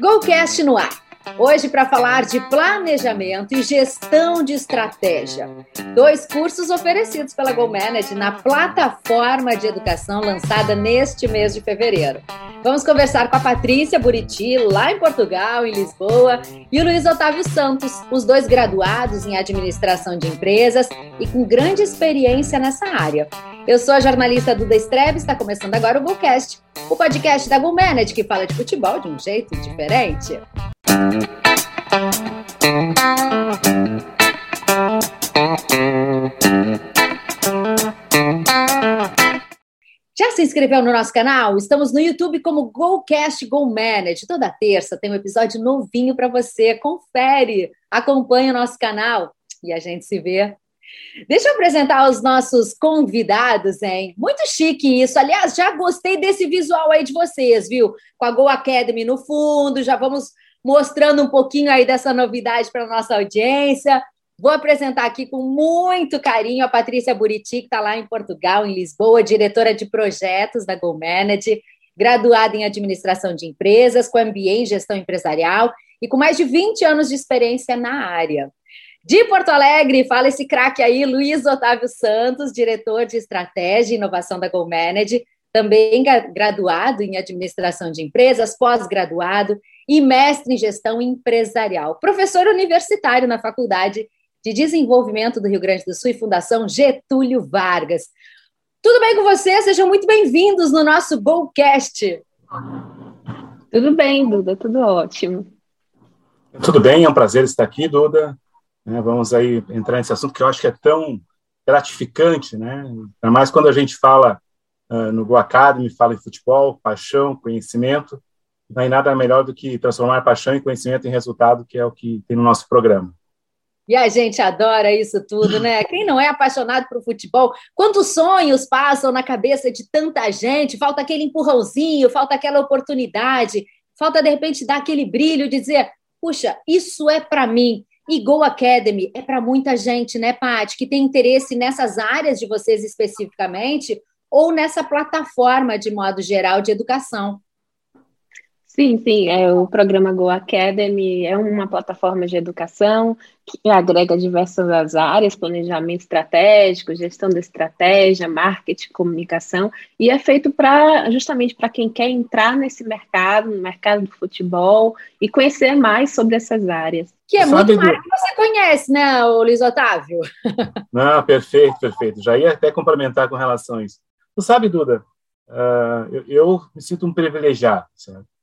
Golcast no ar. Hoje para falar de planejamento e gestão de estratégia. Dois cursos oferecidos pela GoManage na plataforma de educação lançada neste mês de fevereiro. Vamos conversar com a Patrícia Buriti, lá em Portugal, em Lisboa, e o Luiz Otávio Santos, os dois graduados em administração de empresas e com grande experiência nessa área. Eu sou a jornalista Duda Estreves, está começando agora o Golcast, o podcast da GoManage que fala de futebol de um jeito diferente. Se inscreveu no nosso canal? Estamos no YouTube como GoCast Go Manage. Toda terça tem um episódio novinho para você. Confere, acompanhe o nosso canal e a gente se vê Deixa eu apresentar os nossos convidados, hein? Muito chique isso. Aliás, já gostei desse visual aí de vocês, viu? Com a Go Academy no fundo, já vamos mostrando um pouquinho aí dessa novidade para nossa audiência. Vou apresentar aqui com muito carinho a Patrícia Buriti, que está lá em Portugal, em Lisboa, diretora de projetos da Go Manage, graduada em administração de empresas, com MBA em gestão empresarial e com mais de 20 anos de experiência na área. De Porto Alegre, fala esse craque aí, Luiz Otávio Santos, diretor de estratégia e inovação da GoManage, também graduado em administração de empresas, pós-graduado e mestre em gestão empresarial. Professor universitário na Faculdade de Desenvolvimento do Rio Grande do Sul e Fundação Getúlio Vargas. Tudo bem com você? Sejam muito bem-vindos no nosso GoCast. Tudo bem, Duda, tudo ótimo. Tudo bem, é um prazer estar aqui, Duda. Né? Vamos aí entrar nesse assunto que eu acho que é tão gratificante, né? Ainda mais quando a gente fala uh, no Go Academy, fala em futebol, paixão, conhecimento. Não é nada melhor do que transformar paixão e conhecimento em resultado, que é o que tem no nosso programa. E a gente adora isso tudo, né? Quem não é apaixonado por futebol? Quantos sonhos passam na cabeça de tanta gente? Falta aquele empurrãozinho, falta aquela oportunidade, falta de repente dar aquele brilho, dizer: puxa, isso é para mim. E Go Academy é para muita gente, né, Paty, que tem interesse nessas áreas de vocês especificamente ou nessa plataforma de modo geral de educação. Sim, sim, é, o programa Go Academy é uma plataforma de educação que agrega diversas áreas, planejamento estratégico, gestão da estratégia, marketing, comunicação, e é feito para justamente para quem quer entrar nesse mercado, no mercado do futebol, e conhecer mais sobre essas áreas. Que é muito mais que você conhece, né, Luiz Otávio? Não, perfeito, perfeito. Já ia até complementar com relação a isso. Tu sabe, Duda, uh, eu, eu, me sinto um privilegiado, certo?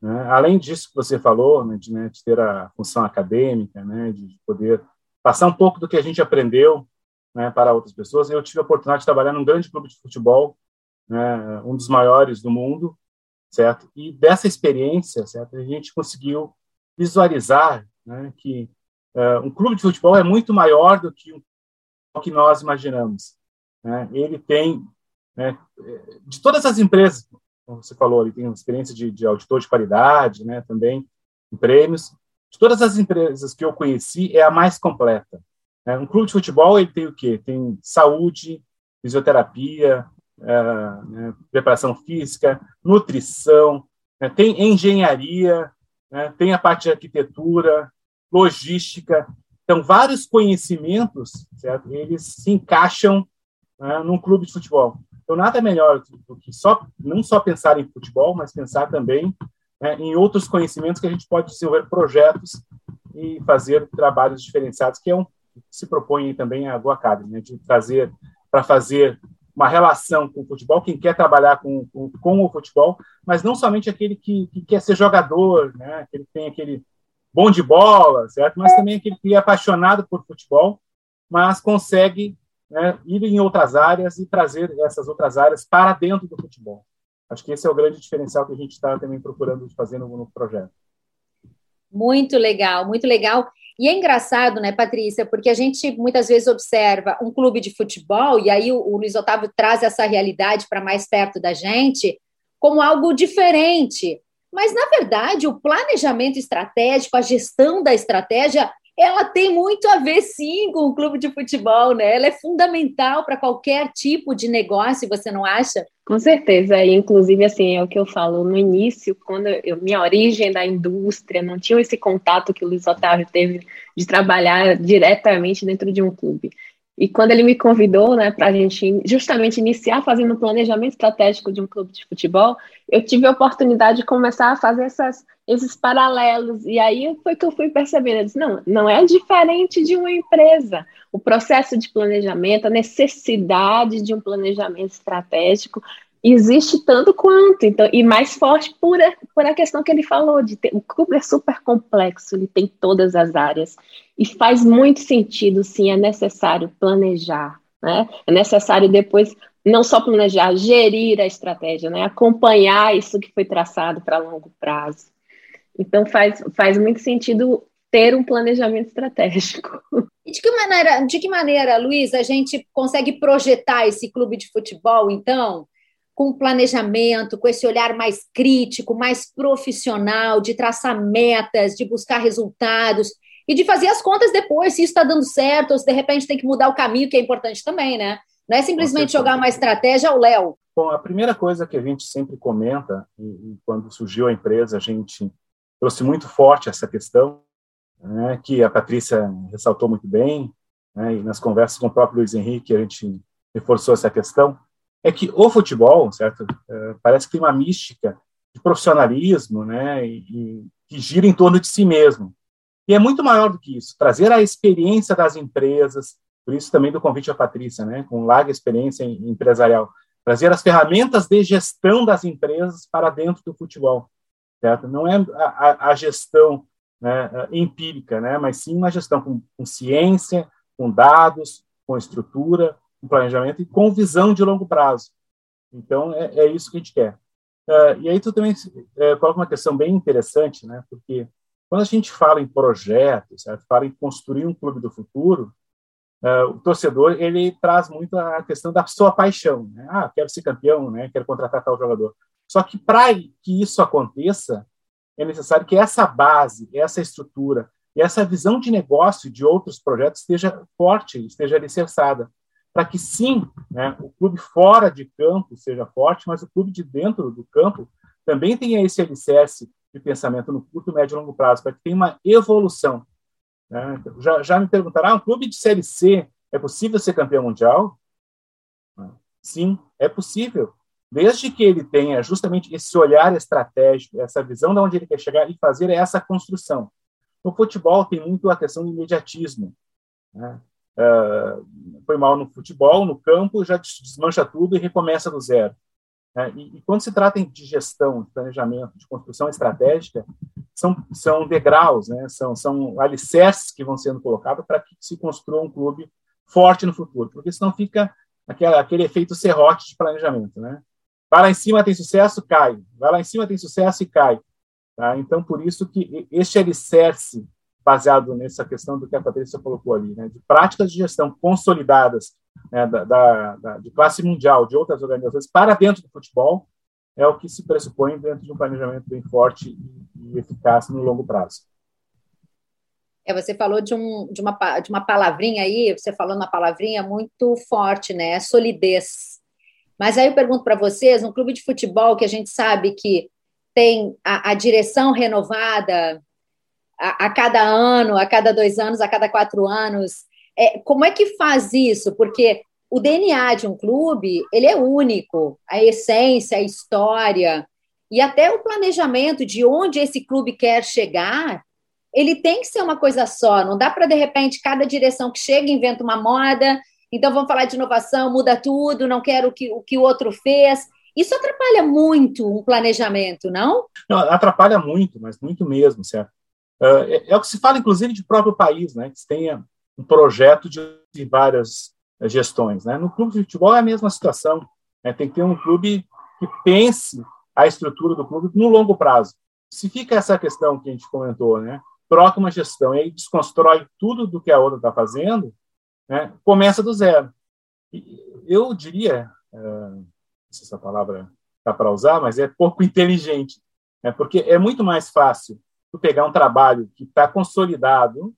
Né? Além disso que você falou, né, de, né, de, ter a função acadêmica, né, de poder passar um pouco do que a gente aprendeu né, para outras pessoas, eu tive a oportunidade de trabalhar num grande clube de futebol, né, um dos maiores do mundo, certo? E dessa experiência, certo, a gente conseguiu visualizar que uh, um clube de futebol é muito maior do que o que nós imaginamos. Ele tem, né, de todas as empresas, como você falou, ele tem experiência de, de auditor de qualidade, né, também em prêmios. De todas as empresas que eu conheci, é a mais completa. Né? Um clube de futebol ele tem o quê? Tem saúde, fisioterapia, uh, né, preparação física, nutrição, né, tem engenharia, né, tem a parte de arquitetura, logística. Então, vários conhecimentos, certo? Eles se encaixam né, num clube de futebol. Então, nada melhor do que só, não só pensar em futebol, mas pensar também né, em outros conhecimentos que a gente pode desenvolver projetos e fazer trabalhos diferenciados, que é um se propõe também a Go Academy, né, de trazer para fazer uma relação com o futebol, quem quer trabalhar com, com, com o futebol, mas não somente aquele que, que, quer ser jogador, né, aquele que tem aquele bom de bola, certo? Mas também aquele que é apaixonado por futebol, mas consegue né, ir em outras áreas e trazer essas outras áreas para dentro do futebol. Acho que esse é o grande diferencial que a gente está também procurando fazer no, no projeto. Muito legal, muito legal. E é engraçado, né, Patrícia, porque a gente muitas vezes observa um clube de futebol, e aí o, o Luiz Otávio traz essa realidade para mais perto da gente, como algo diferente. Mas, na verdade, o planejamento estratégico, a gestão da estratégia, ela tem muito a ver, sim, com o clube de futebol, né? Ela é fundamental para qualquer tipo de negócio, você não acha? Com certeza, e inclusive assim, é o que eu falo no início, quando eu, minha origem da indústria, não tinha esse contato que o Luiz Otávio teve de trabalhar diretamente dentro de um clube. E quando ele me convidou, né, para a gente justamente iniciar fazendo um planejamento estratégico de um clube de futebol, eu tive a oportunidade de começar a fazer essas, esses paralelos. E aí foi que eu fui percebendo, eu disse, não, não é diferente de uma empresa. O processo de planejamento, a necessidade de um planejamento estratégico existe tanto quanto, então, e mais forte por a, por a questão que ele falou, de ter, o clube é super complexo, ele tem todas as áreas, e faz muito sentido, sim, é necessário planejar, né? É necessário depois não só planejar, gerir a estratégia, né? Acompanhar isso que foi traçado para longo prazo. Então faz, faz muito sentido ter um planejamento estratégico. E de que maneira, de que maneira, Luiz, a gente consegue projetar esse clube de futebol, então, com planejamento, com esse olhar mais crítico, mais profissional, de traçar metas, de buscar resultados e de fazer as contas depois, se isso está dando certo, ou se de repente tem que mudar o caminho, que é importante também, né? Não é simplesmente jogar uma estratégia ao Léo. Bom, a primeira coisa que a gente sempre comenta, e, e quando surgiu a empresa, a gente trouxe muito forte essa questão, né, que a Patrícia ressaltou muito bem, né, e nas conversas com o próprio Luiz Henrique a gente reforçou essa questão, é que o futebol, certo, é, parece que tem uma mística de profissionalismo, né, e, e, que gira em torno de si mesmo. E é muito maior do que isso, trazer a experiência das empresas, por isso também do convite à Patrícia, né, com larga experiência empresarial, trazer as ferramentas de gestão das empresas para dentro do futebol, certo? Não é a, a gestão né, empírica, né, mas sim uma gestão com, com ciência, com dados, com estrutura, com planejamento e com visão de longo prazo. Então, é, é isso que a gente quer. Uh, e aí tu também uh, coloca uma questão bem interessante, né? Porque quando a gente fala em projetos, certo? fala em construir um clube do futuro, uh, o torcedor ele traz muito a questão da sua paixão. Né? Ah, quero ser campeão, né? quero contratar tal jogador. Só que para que isso aconteça, é necessário que essa base, essa estrutura essa visão de negócio de outros projetos esteja forte, esteja alicerçada para que sim, né, o clube fora de campo seja forte, mas o clube de dentro do campo também tenha esse alicerce de pensamento no curto, médio e longo prazo, para que tenha uma evolução. Né? Já, já me perguntaram, ah, um clube de Série C, é possível ser campeão mundial? Sim, é possível, desde que ele tenha justamente esse olhar estratégico, essa visão de onde ele quer chegar e fazer essa construção. No futebol tem muito a questão do imediatismo. Né? uh, foi mal no futebol, no campo, já desmancha tudo e recomeça do zero. É, e, e, quando se trata de gestão, de planejamento, de construção estratégica, são, são degraus, né? são, são alicerces que vão sendo colocados para que se construa um clube forte no futuro, porque senão fica aquele efeito serrote de planejamento. Né? Vai lá em cima, tem sucesso, cai. Vai lá em cima, tem sucesso e cai. Tá? Então, por isso que este alicerce baseado nessa questão do que a Patrícia colocou ali, né, de práticas de gestão consolidadas né, da, da, da, de classe mundial, de outras organizações, para dentro do futebol, é o que se pressupõe dentro de um planejamento bem forte e, e eficaz no longo prazo. É, você falou de, um, de, uma, de uma palavrinha aí, você falou uma palavrinha muito forte, né? Solidez. Mas aí eu pergunto para vocês, um clube de futebol que a gente sabe que tem a, a direção renovada, a, a, cada ano, a cada dois anos, a cada quatro anos. É, como é que faz isso? Porque o DNA de um clube ele é único, a essência, a história e até o planejamento de onde esse clube quer chegar, ele tem que ser uma coisa só. Não dá para de repente cada direção que chega inventa uma moda. Então vamos falar de inovação, muda tudo, não quero o que o, que o outro fez. Isso atrapalha muito um planejamento, não? Não, atrapalha muito, mas muito mesmo, certo? É, é, o que se fala, inclusive, de próprio país, né, que tenha um projeto de, de várias eh, gestões. Né? No clube de futebol é a mesma situação. Né? Tem que ter um clube que pense a estrutura do clube no longo prazo. Se fica essa questão que a gente comentou, né? troca uma gestão e aí desconstrói tudo do que a outra está fazendo, né? começa do zero. Eu diria, uh, não sei se essa palavra está para usar, mas é pouco inteligente, né? porque é muito mais fácil tu pegar um trabalho que está consolidado,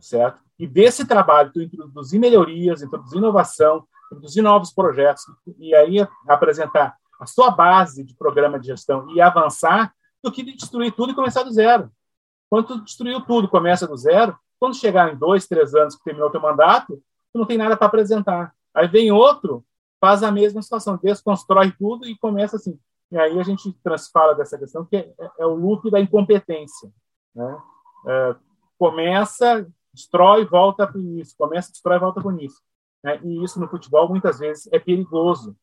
certo? E desse trabalho, tu introduzir melhorias, introduzir inovação, introduzir novos projetos, e aí apresentar a sua base de programa de gestão e avançar, do que destruir tudo e começar do zero. Quando tu destruiu tudo, começa do zero, quando chegar em dois, três anos que terminou teu mandato, tu não tem nada para apresentar. Aí vem outro, faz a mesma situação, desconstrói tudo e começa assim. E aí a gente transfala dessa questão que é, é o loop da incompetência. Né? É, começa, destrói, volta para o início. Começa, destrói, volta para o início. Né? E isso no futebol muitas vezes é perigoso.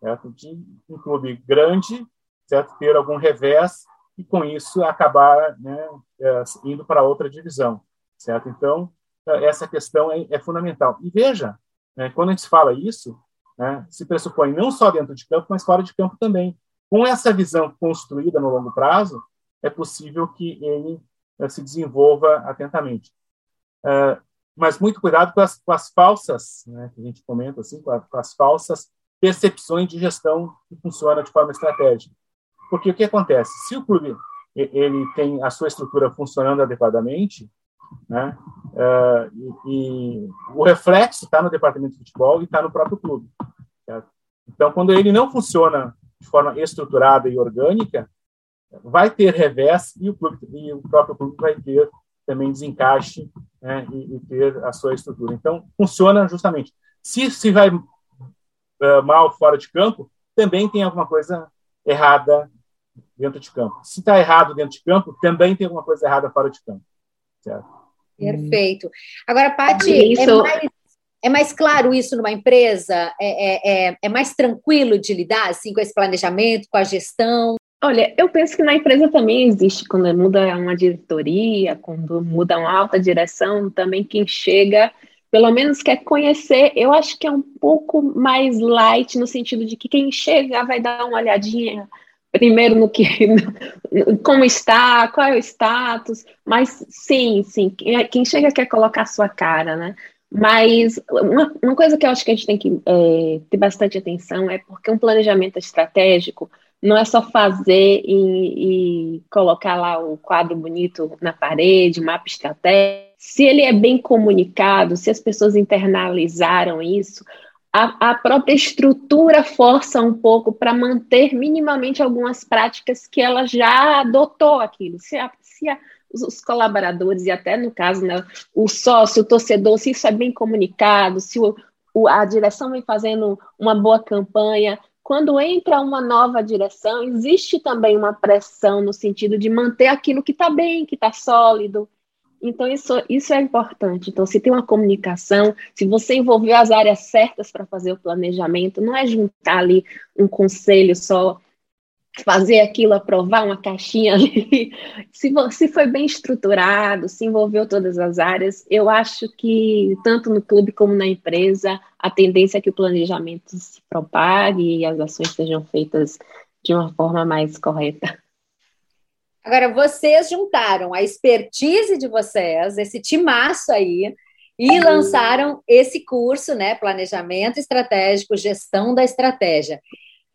Certo? De um clube grande, certo? ter algum revés e com isso acabar né, é, indo para outra divisão, certo? Então essa questão é, é fundamental. E veja, né, quando a gente fala isso, né, se pressupõe não só dentro de campo, mas fora de campo também. Com essa visão construída no longo prazo, é possível que ele uh, se desenvolva atentamente. Uh, mas muito cuidado com as, com as falsas, né, que a gente comenta assim, com, a, com, as falsas percepções de gestão que funciona de forma estratégica. Porque o que acontece? Se o clube ele tem a sua estrutura funcionando adequadamente, né, uh, e, e, o reflexo está no departamento de futebol e está no próprio clube. Certo? Então, quando ele não funciona de forma estruturada e orgânica, vai ter revés e o, clube, e o próprio clube vai ter também desencaixe né, e, e, ter a sua estrutura. Então, funciona justamente. Se se vai uh, mal fora de campo, também tem alguma coisa errada dentro de campo. Se está errado dentro de campo, também tem alguma coisa errada fora de campo. Perfeito. Agora, Paty, é isso... é, mais, é mais claro isso numa empresa? É, é, é, é mais tranquilo de lidar assim, com esse planejamento, com a gestão? Olha, eu penso que na empresa também existe, quando muda uma diretoria, quando muda uma alta direção, também quem chega, pelo menos quer conhecer, eu acho que é um pouco mais light, no sentido de que quem chega vai dar uma olhadinha primeiro no que, como está, qual é o status, mas sim, sim, quem chega quer colocar a sua cara, né? Mas uma, uma coisa que eu acho que a gente tem que é, ter bastante atenção é porque um planejamento estratégico não é só fazer e, e, colocar lá o quadro bonito na parede, mapa estratégico. Se ele é bem comunicado, se as pessoas internalizaram isso, a, a própria estrutura força um pouco para manter minimamente algumas práticas que ela já adotou aquilo. Se, a, se a, os, colaboradores, e até no caso, né, o sócio, o torcedor, se isso é bem comunicado, se o, o, a direção vem fazendo uma boa campanha, quando entra uma nova direção, existe também uma pressão no sentido de manter aquilo que está bem, que está sólido. Então, isso, isso é importante. Então, se tem uma comunicação, se você envolveu as áreas certas para fazer o planejamento, não é juntar ali um conselho só fazer aquilo, aprovar uma caixinha ali. Se, se foi bem estruturado, se envolveu todas as áreas, eu acho que tanto no clube como na empresa, a tendência é que o planejamento se propague e as ações sejam feitas de uma forma mais correta. Agora, vocês juntaram a expertise de vocês, esse timaço aí, e lançaram esse curso, né? Planejamento estratégico, gestão da estratégia.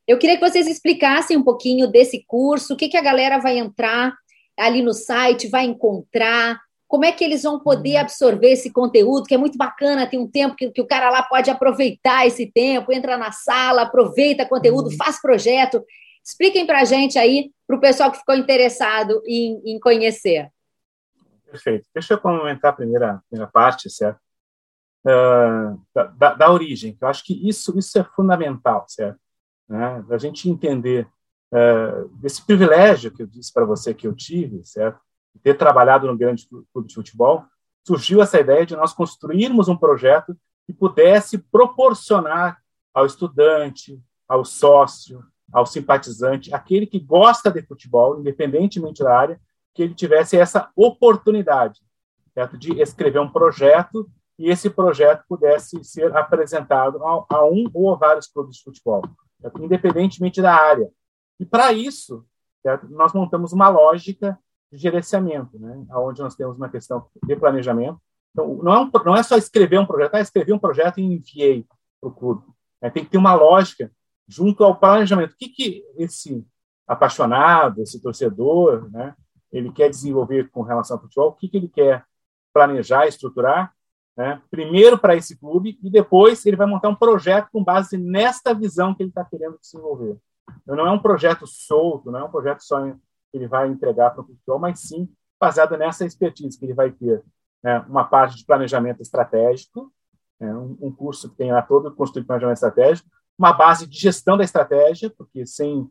Eu queria que vocês explicassem um pouquinho desse curso, o que, que a galera vai entrar ali no site, vai encontrar, como é que eles vão poder uhum. absorver esse conteúdo, que é muito bacana, tem um tempo que, que o cara lá pode aproveitar esse tempo, entra na sala, aproveita conteúdo, uhum. faz projeto. Expliquem para a gente aí, para o pessoal que ficou interessado em, em, conhecer. Perfeito. Deixa eu comentar a primeira, primeira parte, certo? Uh, da, da, origem, eu acho que isso, isso é fundamental, certo? né, a gente entender uh, esse privilégio que eu disse para você que eu tive, certo? De ter trabalhado no grande clube de futebol, surgiu essa ideia de nós construirmos um projeto que pudesse proporcionar ao estudante, ao sócio, ao simpatizante, aquele que gosta de futebol, independentemente da área, que ele tivesse essa oportunidade certo? de escrever um projeto e esse projeto pudesse ser apresentado a, a um ou a vários clubes de futebol independentemente da área. E para isso, certo? nós montamos uma lógica de gerenciamento, né? onde nós temos uma questão de planejamento. Então, não é, um, não é só escrever um projeto, ah, escrevi um projeto e enviei para o clube. É, tem que ter uma lógica junto ao planejamento. O que, que esse apaixonado, esse torcedor, né, ele quer desenvolver com relação ao futebol? O que, que ele quer planejar, estruturar, né? primeiro para esse clube e depois ele vai montar um projeto com base nesta visão que ele está querendo desenvolver. Então, não é um projeto solto, não é um projeto só que ele vai entregar para o futebol, mas sim baseado nessa expertise que ele vai ter. Né? Uma parte de planejamento estratégico, né? um, um, curso que tem lá todo construído planejamento estratégico, uma base de gestão da estratégia, porque sem,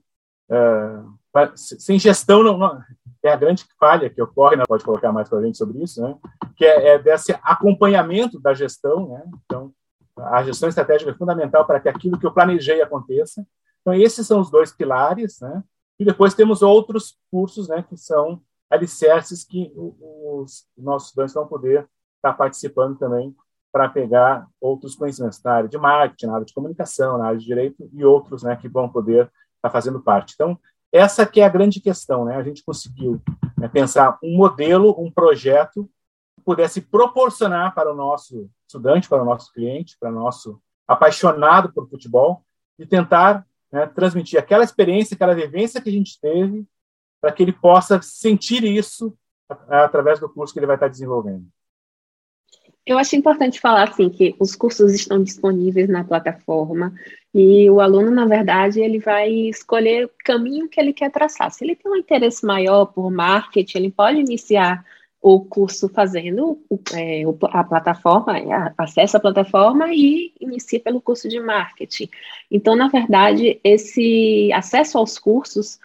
uh, sem gestão não, não, é a grande falha que ocorre, né? pode colocar mais para a gente sobre isso, né? que é, é desse acompanhamento da gestão. Né? Então, a gestão estratégica é fundamental para que aquilo que eu planejei aconteça. Então, esses são os dois pilares, né? E depois temos outros cursos, né, que são alicerces que os nossos estudantes vão poder estar participando também para pegar outros conhecimentos na área de marketing, na área de comunicação, na área de direito e outros, né, que vão poder estar fazendo parte. Então, essa que é a grande questão, né? A gente conseguiu né, pensar um modelo, um projeto que pudesse proporcionar para o nosso estudante, para o nosso cliente, para o nosso apaixonado por futebol, e tentar né, transmitir aquela experiência, aquela vivência que a gente teve, para que ele possa sentir isso através do curso que ele vai estar desenvolvendo. Eu acho importante falar assim que os cursos estão disponíveis na plataforma e o aluno, na verdade, ele vai escolher o caminho que ele quer traçar. Se ele tem um interesse maior por marketing, ele pode iniciar o curso fazendo é, a plataforma, é, acessa a plataforma e inicia pelo curso de marketing. Então, na verdade, esse acesso aos cursos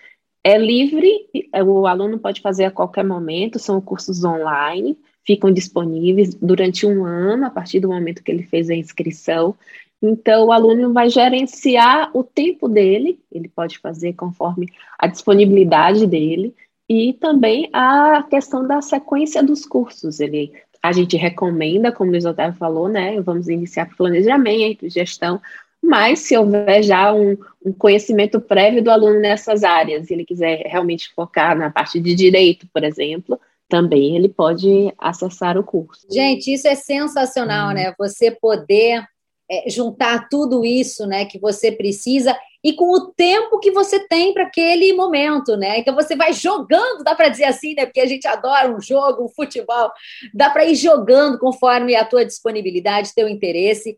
é livre, o aluno pode fazer a qualquer momento, são cursos online, ficam disponíveis durante um ano, a partir do momento que ele fez a inscrição. Então, o aluno vai gerenciar o tempo dele, ele pode fazer conforme a disponibilidade dele, e também a questão da sequência dos cursos. Ele, a gente recomenda, como o Luiz Otávio falou, né? Vamos iniciar planejamento, gestão, mas se houver já um, um, conhecimento prévio do aluno nessas áreas, e ele quiser realmente focar na parte de direito, por exemplo, também ele pode acessar o curso. Gente, isso é sensacional, hum. né? Você poder é, juntar tudo isso, né, que você precisa e com o tempo que você tem para aquele momento, né? Então você vai jogando, dá para dizer assim, né? Porque a gente adora um jogo, um futebol, dá para ir jogando conforme a tua disponibilidade, teu interesse.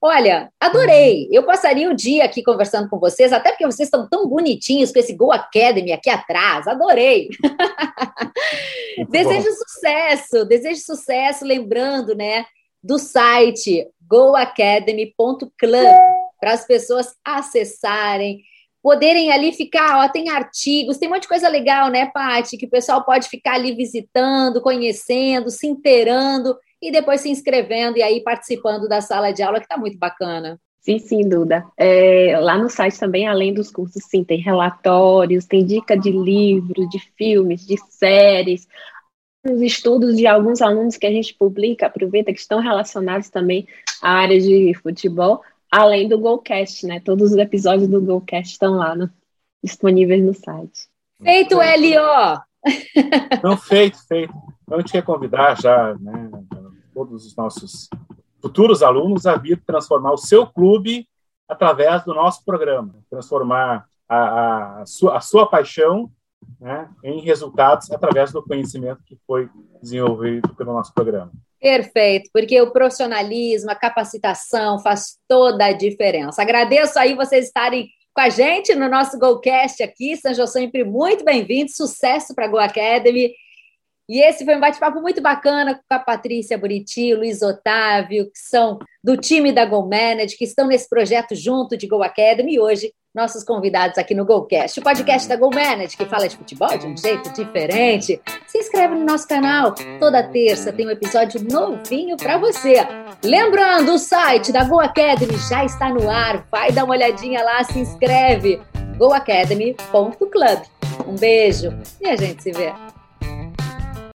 Olha, adorei. Eu passaria o dia aqui conversando com vocês, até porque vocês estão tão bonitinhos com esse Go Academy aqui atrás. Adorei. desejo sucesso, desejo sucesso, lembrando, né, do site goacademy.club para as pessoas acessarem, poderem ali ficar, ó, tem artigos, tem um monte de coisa legal, né, Paty, que o pessoal pode ficar ali visitando, conhecendo, se inteirando e depois se inscrevendo e aí participando da sala de aula, que está muito bacana. Sim, sim, Duda. É, lá no site também, além dos cursos, sim, tem relatórios, tem dica de livros, de filmes, de séries, os estudos de alguns alunos que a gente publica, aproveita, que estão relacionados também à área de futebol, além do GoCast, né? Todos os episódios do GoCast estão lá no, disponíveis no site. Feito, L.O. Não, feito, feito. Então, a gente quer convidar já né, todos os nossos futuros alunos a vir transformar o seu clube através do nosso programa, transformar a, a, sua, a sua paixão né, em resultados através do conhecimento que foi desenvolvido pelo nosso programa. Perfeito, porque o profissionalismo, a capacitação faz toda a diferença. Agradeço aí vocês estarem com a gente no nosso GoCast aqui. Sejam sempre muito bem-vindos. Sucesso para a Go Academy. E esse foi um bate-papo muito bacana com a Patrícia Buriti, Luiz Otávio, que são do time da Go Manage, que estão nesse projeto junto de Go Academy. E hoje nossos convidados aqui no GoCast, o podcast da Go Manage, que fala de futebol de um jeito diferente. Se inscreve no nosso canal. Toda terça tem um episódio novinho para você. Lembrando, o site da Go Academy já está no ar. Vai dar uma olhadinha lá, se inscreve. goacademy.club. Um beijo e a gente se vê.